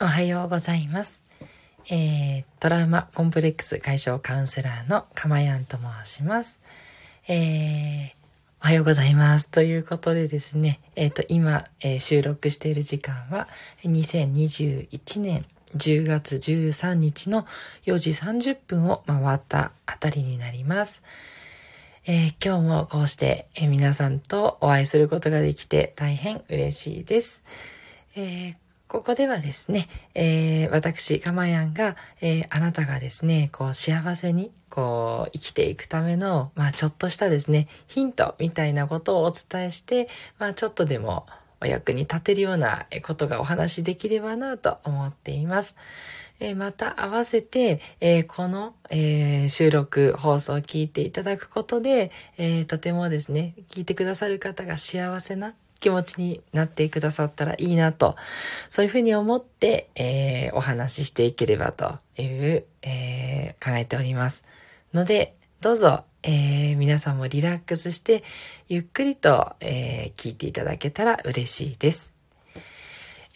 おはようございます。えー、トラウマコンプレックス解消カウンセラーのかまやんと申します。えー、おはようございます。ということでですね、えっ、ー、と、今、えー、収録している時間は、2021年10月13日の4時30分を回ったあたりになります。えー、今日もこうして、え皆さんとお会いすることができて大変嬉しいです。えーここではですね、えー、私、かまやんが、えー、あなたがですね、こう、幸せに、こう、生きていくための、まあ、ちょっとしたですね、ヒントみたいなことをお伝えして、まあ、ちょっとでもお役に立てるようなことがお話しできればなと思っています。えー、また合わせて、えー、この、えー、収録放送を聞いていただくことで、えとてもですね、聞いてくださる方が幸せな気持ちになってくださったらいいなと、そういうふうに思って、えー、お話ししていければという、えー、考えております。ので、どうぞ、えー、皆さんもリラックスして、ゆっくりと、え聞いていただけたら嬉しいです。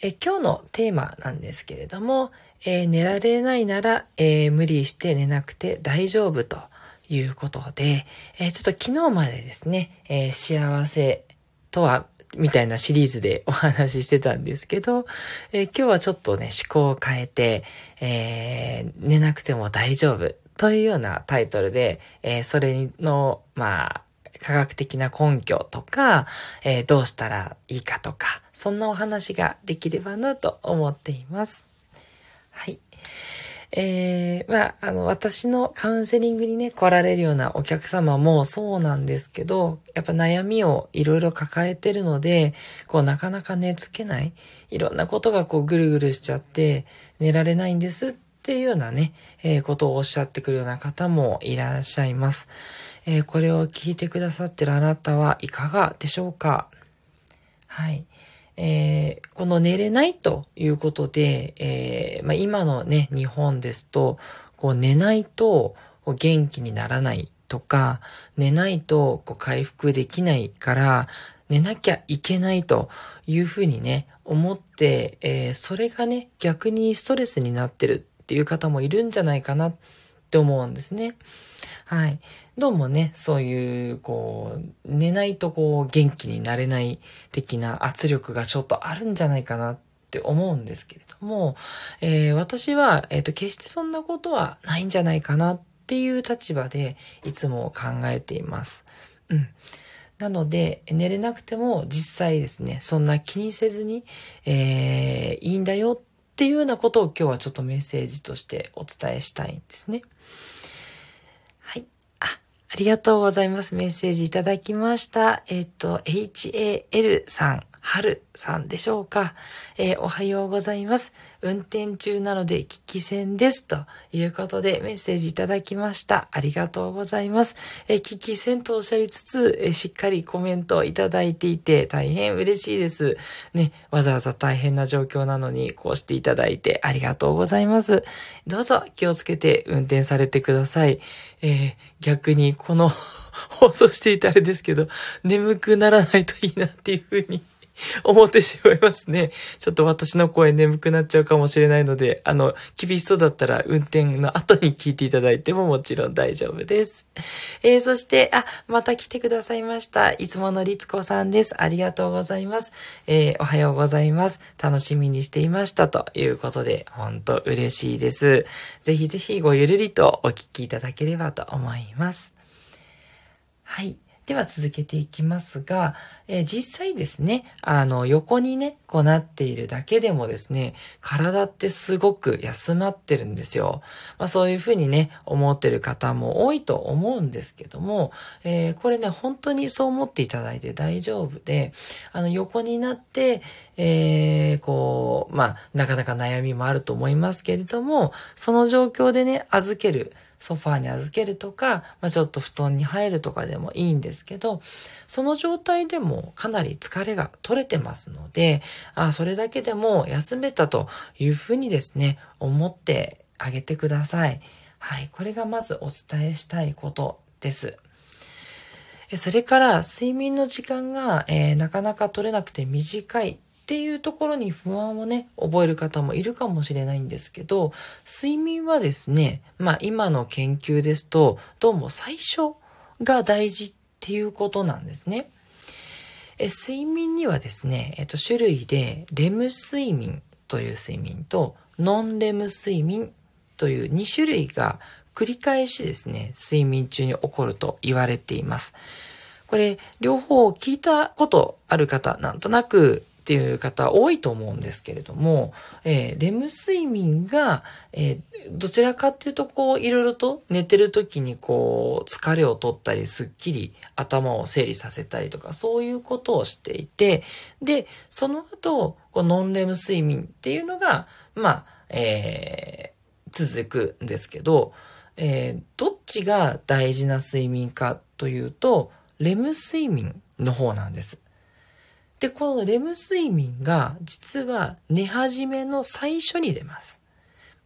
え今日のテーマなんですけれども、え寝られないなら、え無理して寝なくて大丈夫ということで、えちょっと昨日までですね、え幸せとはみたいなシリーズでお話ししてたんですけど、えー、今日はちょっとね、思考を変えて、えー、寝なくても大丈夫というようなタイトルで、えー、それの、まあ、科学的な根拠とか、えー、どうしたらいいかとか、そんなお話ができればなと思っています。はい。えー、まあ、あの、私のカウンセリングにね、来られるようなお客様もそうなんですけど、やっぱ悩みをいろいろ抱えてるので、こう、なかなか寝つけない、いろんなことがこう、ぐるぐるしちゃって、寝られないんですっていうようなね、えー、ことをおっしゃってくるような方もいらっしゃいます。えー、これを聞いてくださってるあなたはいかがでしょうか？はい。えー、この寝れないということで、えー、まあ、今のね、日本ですと、こう寝ないと元気にならないとか、寝ないとこう回復できないから、寝なきゃいけないというふうにね、思って、えー、それがね、逆にストレスになってるっていう方もいるんじゃないかなって思うんですね。はい。どうもね、そういう、こう、寝ないとこう、元気になれない的な圧力がちょっとあるんじゃないかなって思うんですけれども、えー、私は、えっ、ー、と、決してそんなことはないんじゃないかなっていう立場で、いつも考えています。うん。なので、寝れなくても実際ですね、そんな気にせずに、えー、いいんだよっていうようなことを今日はちょっとメッセージとしてお伝えしたいんですね。ありがとうございます。メッセージいただきました。えっ、と、HAL さん。春さんでしょうか、えー、おはようございます。運転中なので聞き戦です。ということでメッセージいただきました。ありがとうございます。えー、聞き戦とおっしゃりつつ、えー、しっかりコメントをいただいていて大変嬉しいです。ね、わざわざ大変な状況なのにこうしていただいてありがとうございます。どうぞ気をつけて運転されてください。えー、逆にこの放送していたあれですけど、眠くならないといいなっていうふうに 思ってしまいますね。ちょっと私の声眠くなっちゃうかもしれないので、あの、厳しそうだったら運転の後に聞いていただいてももちろん大丈夫です。えー、そして、あ、また来てくださいました。いつものりつこさんです。ありがとうございます。えー、おはようございます。楽しみにしていましたということで、ほんと嬉しいです。ぜひぜひごゆるりとお聞きいただければと思います。はい。では続けていきますが、えー、実際ですね、あの、横にね、こうなっているだけでもですね、体ってすごく休まってるんですよ。まあそういうふうにね、思ってる方も多いと思うんですけども、えー、これね、本当にそう思っていただいて大丈夫で、あの、横になって、えー、こう、まあ、なかなか悩みもあると思いますけれども、その状況でね、預ける。ソファーに預けるとか、まあ、ちょっと布団に入るとかでもいいんですけど、その状態でもかなり疲れが取れてますので、あそれだけでも休めたというふうにですね、思ってあげてください。はい。これがまずお伝えしたいことです。それから睡眠の時間が、えー、なかなか取れなくて短いっていうところに不安をね、覚える方もいるかもしれないんですけど、睡眠はですね、まあ今の研究ですと、どうも最初が大事っていうことなんですね。え睡眠にはですね、えっと、種類で、レム睡眠という睡眠と、ノンレム睡眠という2種類が繰り返しですね、睡眠中に起こると言われています。これ、両方聞いたことある方、なんとなくっていう方多いと思うんですけれども、えー、レム睡眠が、えー、どちらかっていうと、こう、いろいろと寝てる時にこう、疲れを取ったり、すっきり頭を整理させたりとか、そういうことをしていて、で、その後、こうノンレム睡眠っていうのが、まあ、えー、続くんですけど、えー、どっちが大事な睡眠かというと、レム睡眠の方なんです。で、このレム睡眠が実は寝始めの最初に出ます。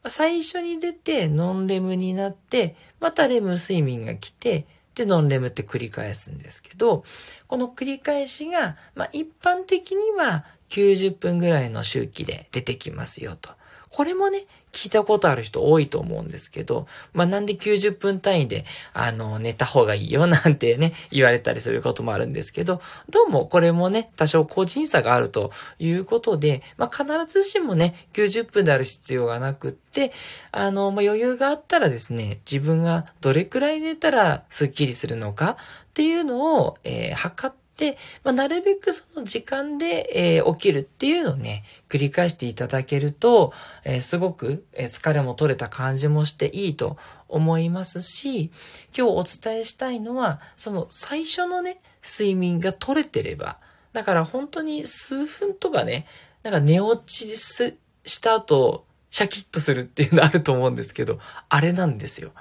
最初に出てノンレムになって、またレム睡眠が来て、で、ノンレムって繰り返すんですけど、この繰り返しが、まあ、一般的には90分ぐらいの周期で出てきますよと。これもね、聞いたことある人多いと思うんですけど、まあ、なんで90分単位で、あの、寝た方がいいよなんてね、言われたりすることもあるんですけど、どうもこれもね、多少個人差があるということで、まあ、必ずしもね、90分である必要がなくって、あの、まあ、余裕があったらですね、自分がどれくらい寝たらスッキリするのかっていうのを、えー、測ってで、まあ、なるべくその時間で、えー、起きるっていうのをね、繰り返していただけると、えー、すごく、え、疲れも取れた感じもしていいと思いますし、今日お伝えしたいのは、その最初のね、睡眠が取れてれば、だから本当に数分とかね、なんか寝落ちした後、シャキッとするっていうのあると思うんですけど、あれなんですよ。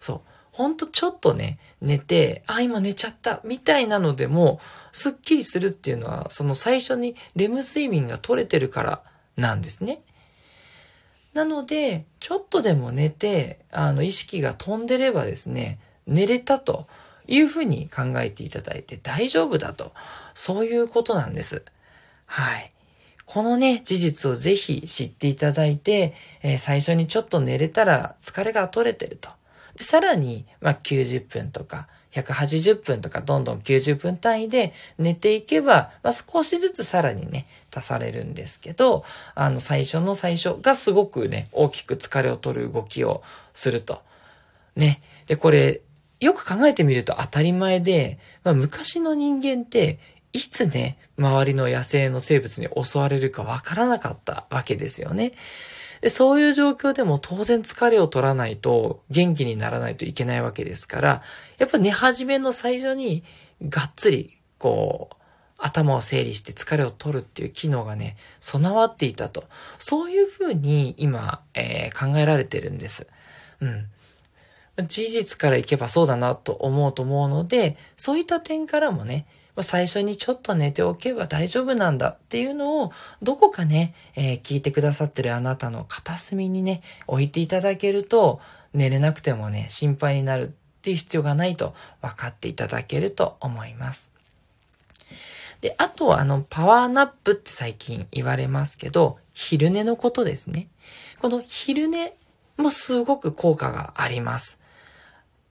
そう。ほんとちょっとね、寝て、あ、今寝ちゃった、みたいなのでも、すっきりするっていうのは、その最初にレム睡眠が取れてるからなんですね。なので、ちょっとでも寝て、あの、意識が飛んでればですね、寝れたというふうに考えていただいて大丈夫だと、そういうことなんです。はい。このね、事実をぜひ知っていただいて、えー、最初にちょっと寝れたら疲れが取れてると。で、さらに、まあ、90分とか、180分とかどんどん90分単位で寝ていけば、まあ、少しずつさらにね、足されるんですけど、あの、最初の最初がすごくね、大きく疲れを取る動きをすると。ね。で、これ、よく考えてみると当たり前で、まあ、昔の人間って、いつね、周りの野生の生物に襲われるかわからなかったわけですよね。で、そういう状況でも当然疲れを取らないと元気にならないといけないわけですから、やっぱ寝始めの最初にがっつり、こう、頭を整理して疲れを取るっていう機能がね、備わっていたと。そういうふうに今、えー、考えられてるんです。うん。事実からいけばそうだなと思うと思うので、そういった点からもね、最初にちょっと寝ておけば大丈夫なんだっていうのを、どこかね、えー、聞いてくださってるあなたの片隅にね、置いていただけると、寝れなくてもね、心配になるっていう必要がないと分かっていただけると思います。で、あとはあの、パワーナップって最近言われますけど、昼寝のことですね。この昼寝もすごく効果があります。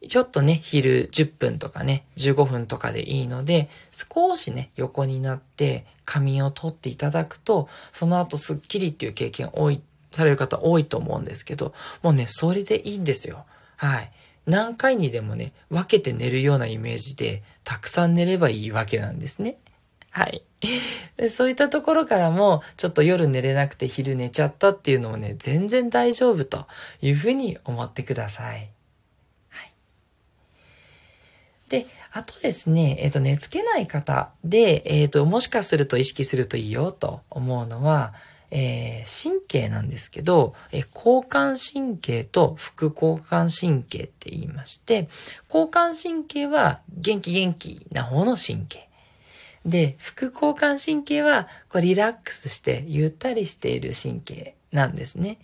ちょっとね、昼10分とかね、15分とかでいいので、少しね、横になって仮眠を取っていただくと、その後スッキリっていう経験多い、される方多いと思うんですけど、もうね、それでいいんですよ。はい。何回にでもね、分けて寝るようなイメージで、たくさん寝ればいいわけなんですね。はい。そういったところからも、ちょっと夜寝れなくて昼寝ちゃったっていうのもね、全然大丈夫というふうに思ってください。で、あとですね、えっ、ー、と、寝つけない方で、えっ、ー、と、もしかすると意識するといいよと思うのは、えー、神経なんですけど、え交感神経と副交感神経って言いまして、交感神経は元気元気な方の神経。で、副交感神経はこうリラックスしてゆったりしている神経なんですね。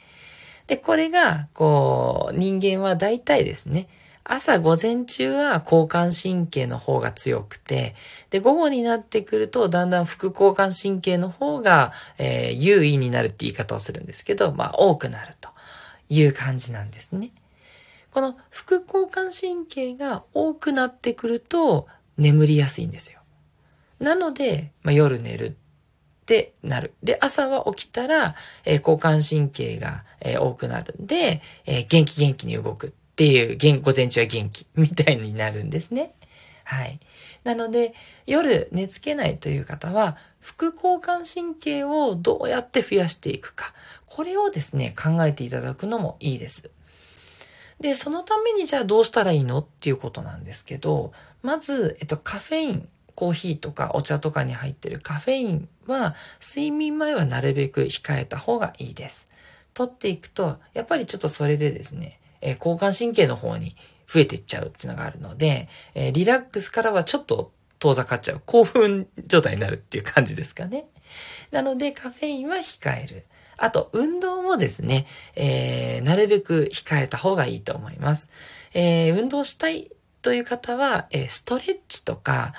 で、これが、こう、人間は大体ですね、朝午前中は交感神経の方が強くて、で、午後になってくると、だんだん副交感神経の方が、えー、優位になるって言い方をするんですけど、まあ、多くなるという感じなんですね。この副交感神経が多くなってくると、眠りやすいんですよ。なので、まあ、夜寝るってなる。で、朝は起きたら、えー、交感神経が、えー、多くなるんで、えー、元気元気に動くっていう、午前中は元気みたいになるんですね。はい。なので、夜寝つけないという方は、副交感神経をどうやって増やしていくか。これをですね、考えていただくのもいいです。で、そのためにじゃあどうしたらいいのっていうことなんですけど、まず、えっと、カフェイン、コーヒーとかお茶とかに入ってるカフェインは、睡眠前はなるべく控えた方がいいです。取っていくと、やっぱりちょっとそれでですね、えー、交感神経の方に増えていっちゃうっていうのがあるので、えー、リラックスからはちょっと遠ざかっちゃう。興奮状態になるっていう感じですかね。なので、カフェインは控える。あと、運動もですね、えー、なるべく控えた方がいいと思います。えー、運動したいという方は、えー、ストレッチとか、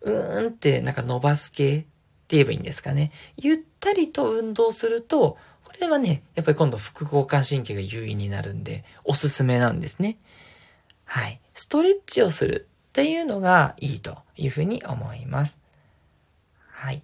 うーんってなんか伸ばす系って言えばいいんですかね。ゆったりと運動すると、これはね、やっぱり今度副交感神経が優位になるんで、おすすめなんですね。はい。ストレッチをするっていうのがいいというふうに思います。はい。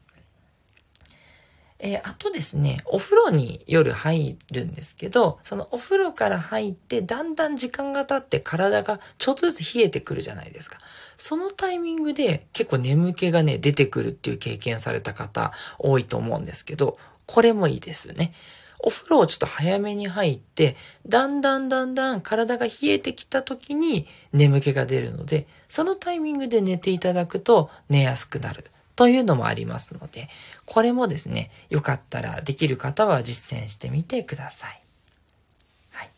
えー、あとですね、お風呂に夜入るんですけど、そのお風呂から入って、だんだん時間が経って体がちょっとずつ冷えてくるじゃないですか。そのタイミングで結構眠気がね、出てくるっていう経験された方多いと思うんですけど、これもいいですね。お風呂をちょっと早めに入って、だんだんだんだん体が冷えてきた時に眠気が出るので、そのタイミングで寝ていただくと寝やすくなる。というのもありますので、これもですね、よかったらできる方は実践してみてください。はい。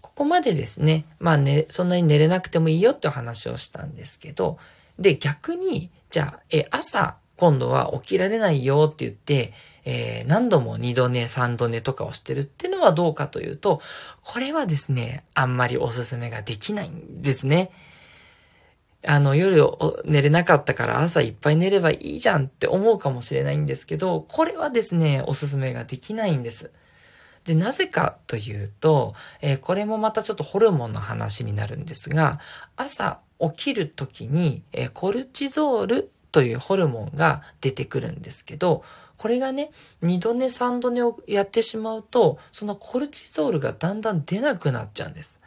ここまでですね、まあね、そんなに寝れなくてもいいよってお話をしたんですけど、で、逆に、じゃあ、え、朝、今度は起きられないよって言って、えー、何度も2度寝、3度寝とかをしてるってのはどうかというと、これはですね、あんまりおすすめができないんですね。あの、夜寝れなかったから朝いっぱい寝ればいいじゃんって思うかもしれないんですけど、これはですね、おすすめができないんです。で、なぜかというと、えー、これもまたちょっとホルモンの話になるんですが、朝起きる時に、えー、コルチゾールというホルモンが出てくるんですけど、これがね、2度寝3度寝をやってしまうと、そのコルチゾールがだんだん出なくなっちゃうんです。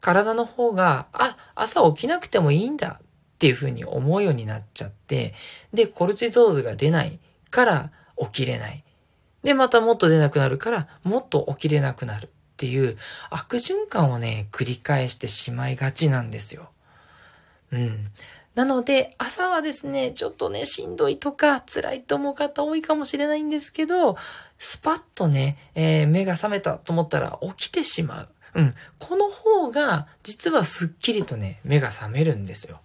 体の方が、あ、朝起きなくてもいいんだっていうふうに思うようになっちゃって、で、コルチゾールが出ないから起きれない。で、またもっと出なくなるからもっと起きれなくなるっていう悪循環をね、繰り返してしまいがちなんですよ。うん。なので、朝はですね、ちょっとね、しんどいとか辛いと思う方多いかもしれないんですけど、スパッとね、えー、目が覚めたと思ったら起きてしまう。うん。この方が、実はすっきりとね、目が覚めるんですよ。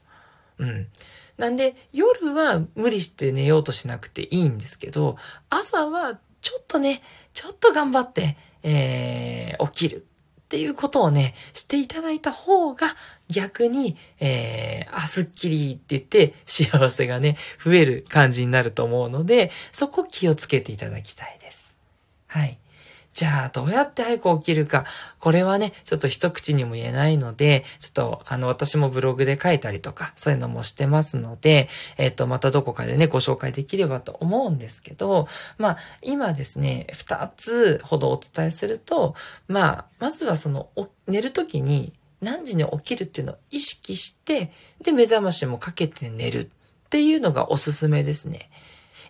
うん。なんで、夜は無理して寝ようとしなくていいんですけど、朝はちょっとね、ちょっと頑張って、えー、起きるっていうことをね、していただいた方が、逆に、えー、あ、すっきりって言って幸せがね、増える感じになると思うので、そこ気をつけていただきたいです。はい。じゃあ、どうやって早く起きるか。これはね、ちょっと一口にも言えないので、ちょっと、あの、私もブログで書いたりとか、そういうのもしてますので、えっ、と、またどこかでね、ご紹介できればと思うんですけど、まあ、今ですね、二つほどお伝えすると、まあ、まずはその、寝るときに何時に起きるっていうのを意識して、で、目覚ましもかけて寝るっていうのがおすすめですね。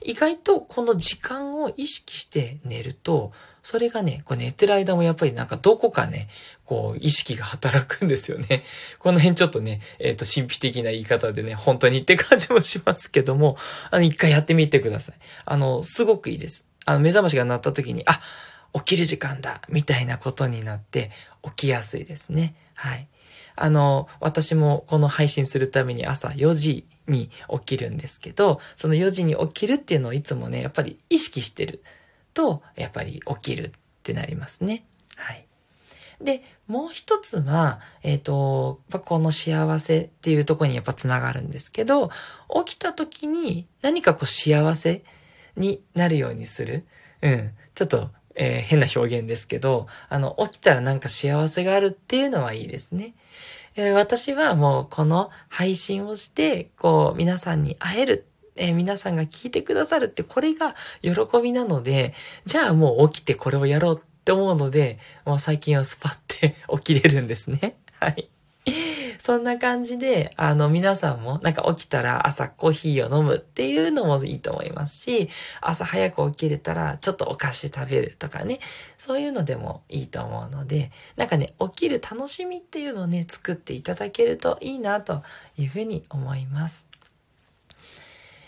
意外とこの時間を意識して寝ると、それがね、こう寝てる間もやっぱりなんかどこかね、こう意識が働くんですよね。この辺ちょっとね、えっ、ー、と神秘的な言い方でね、本当にって感じもしますけども、あの一回やってみてください。あの、すごくいいです。あの目覚ましが鳴った時に、あ、起きる時間だみたいなことになって起きやすいですね。はい。あの、私もこの配信するために朝4時に起きるんですけど、その4時に起きるっていうのをいつもね、やっぱり意識してると、やっぱり起きるってなりますね。はい。で、もう一つは、えっ、ー、と、この幸せっていうところにやっぱつながるんですけど、起きた時に何かこう幸せになるようにする？うん。ちょっと、えー、変な表現ですけど、あの、起きたらなんか幸せがあるっていうのはいいですね。えー、私はもうこの配信をして、こう、皆さんに会えるえー、皆さんが聞いてくださるって、これが喜びなので、じゃあもう起きてこれをやろうって思うので、もう最近はスパって 起きれるんですね。はい。そんな感じで、あの、皆さんも、なんか起きたら朝コーヒーを飲むっていうのもいいと思いますし、朝早く起きれたらちょっとお菓子食べるとかね、そういうのでもいいと思うので、なんかね、起きる楽しみっていうのをね、作っていただけるといいなというふうに思います。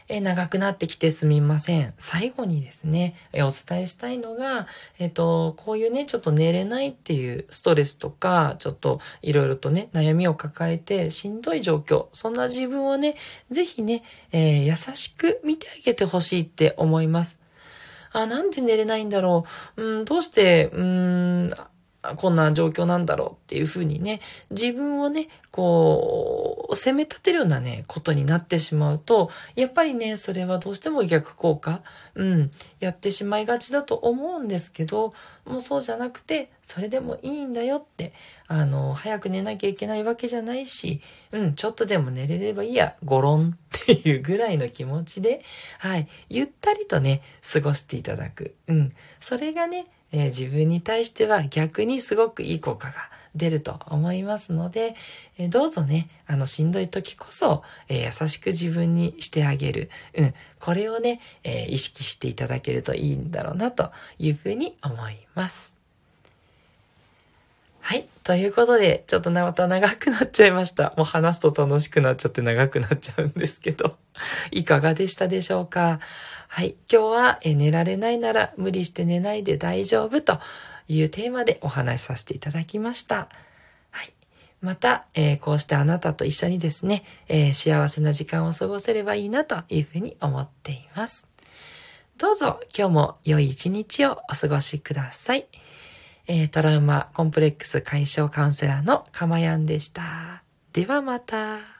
え長くなってきてすみません。最後にですね、えお伝えしたいのが、えっ、と、こういうね、ちょっと寝れないっていうストレスとか、ちょっといろいろとね、悩みを抱えてしんどい状況、そんな自分をね、ぜひね、えー、優しく見てあげてほしいって思います。あ、なんで寝れないんだろう。うん、どうして、うん、こんな状況なんだろうっていうふうにね、自分をね、こう、責め立てるようなね、ことになってしまうと、やっぱりね、それはどうしても逆効果、うん、やってしまいがちだと思うんですけど、もうそうじゃなくて、それでもいいんだよって、あの、早く寝なきゃいけないわけじゃないし、うん、ちょっとでも寝れればいいや、ゴロンっていうぐらいの気持ちで、はい、ゆったりとね、過ごしていただく。うん、それがね、えー、自分に対しては逆にすごくいい効果が出ると思いますので、えー、どうぞね、あの、しんどい時こそ、えー、優しく自分にしてあげる。うん。これをね、え意識していただけるといいんだろうな、というふうに思います。はい。ということで、ちょっとまた長くなっちゃいました。もう話すと楽しくなっちゃって長くなっちゃうんですけど、いかがでしたでしょうか？はい。今日は、え寝られないなら無理して寝ないで大丈夫というテーマでお話しさせていただきました。はい。また、えー、こうしてあなたと一緒にですね、えー、幸せな時間を過ごせればいいなというふうに思っています。どうぞ今日も良い一日をお過ごしください。えー、トラウマコンプレックス解消カウンセラーのかまやんでした。ではまた。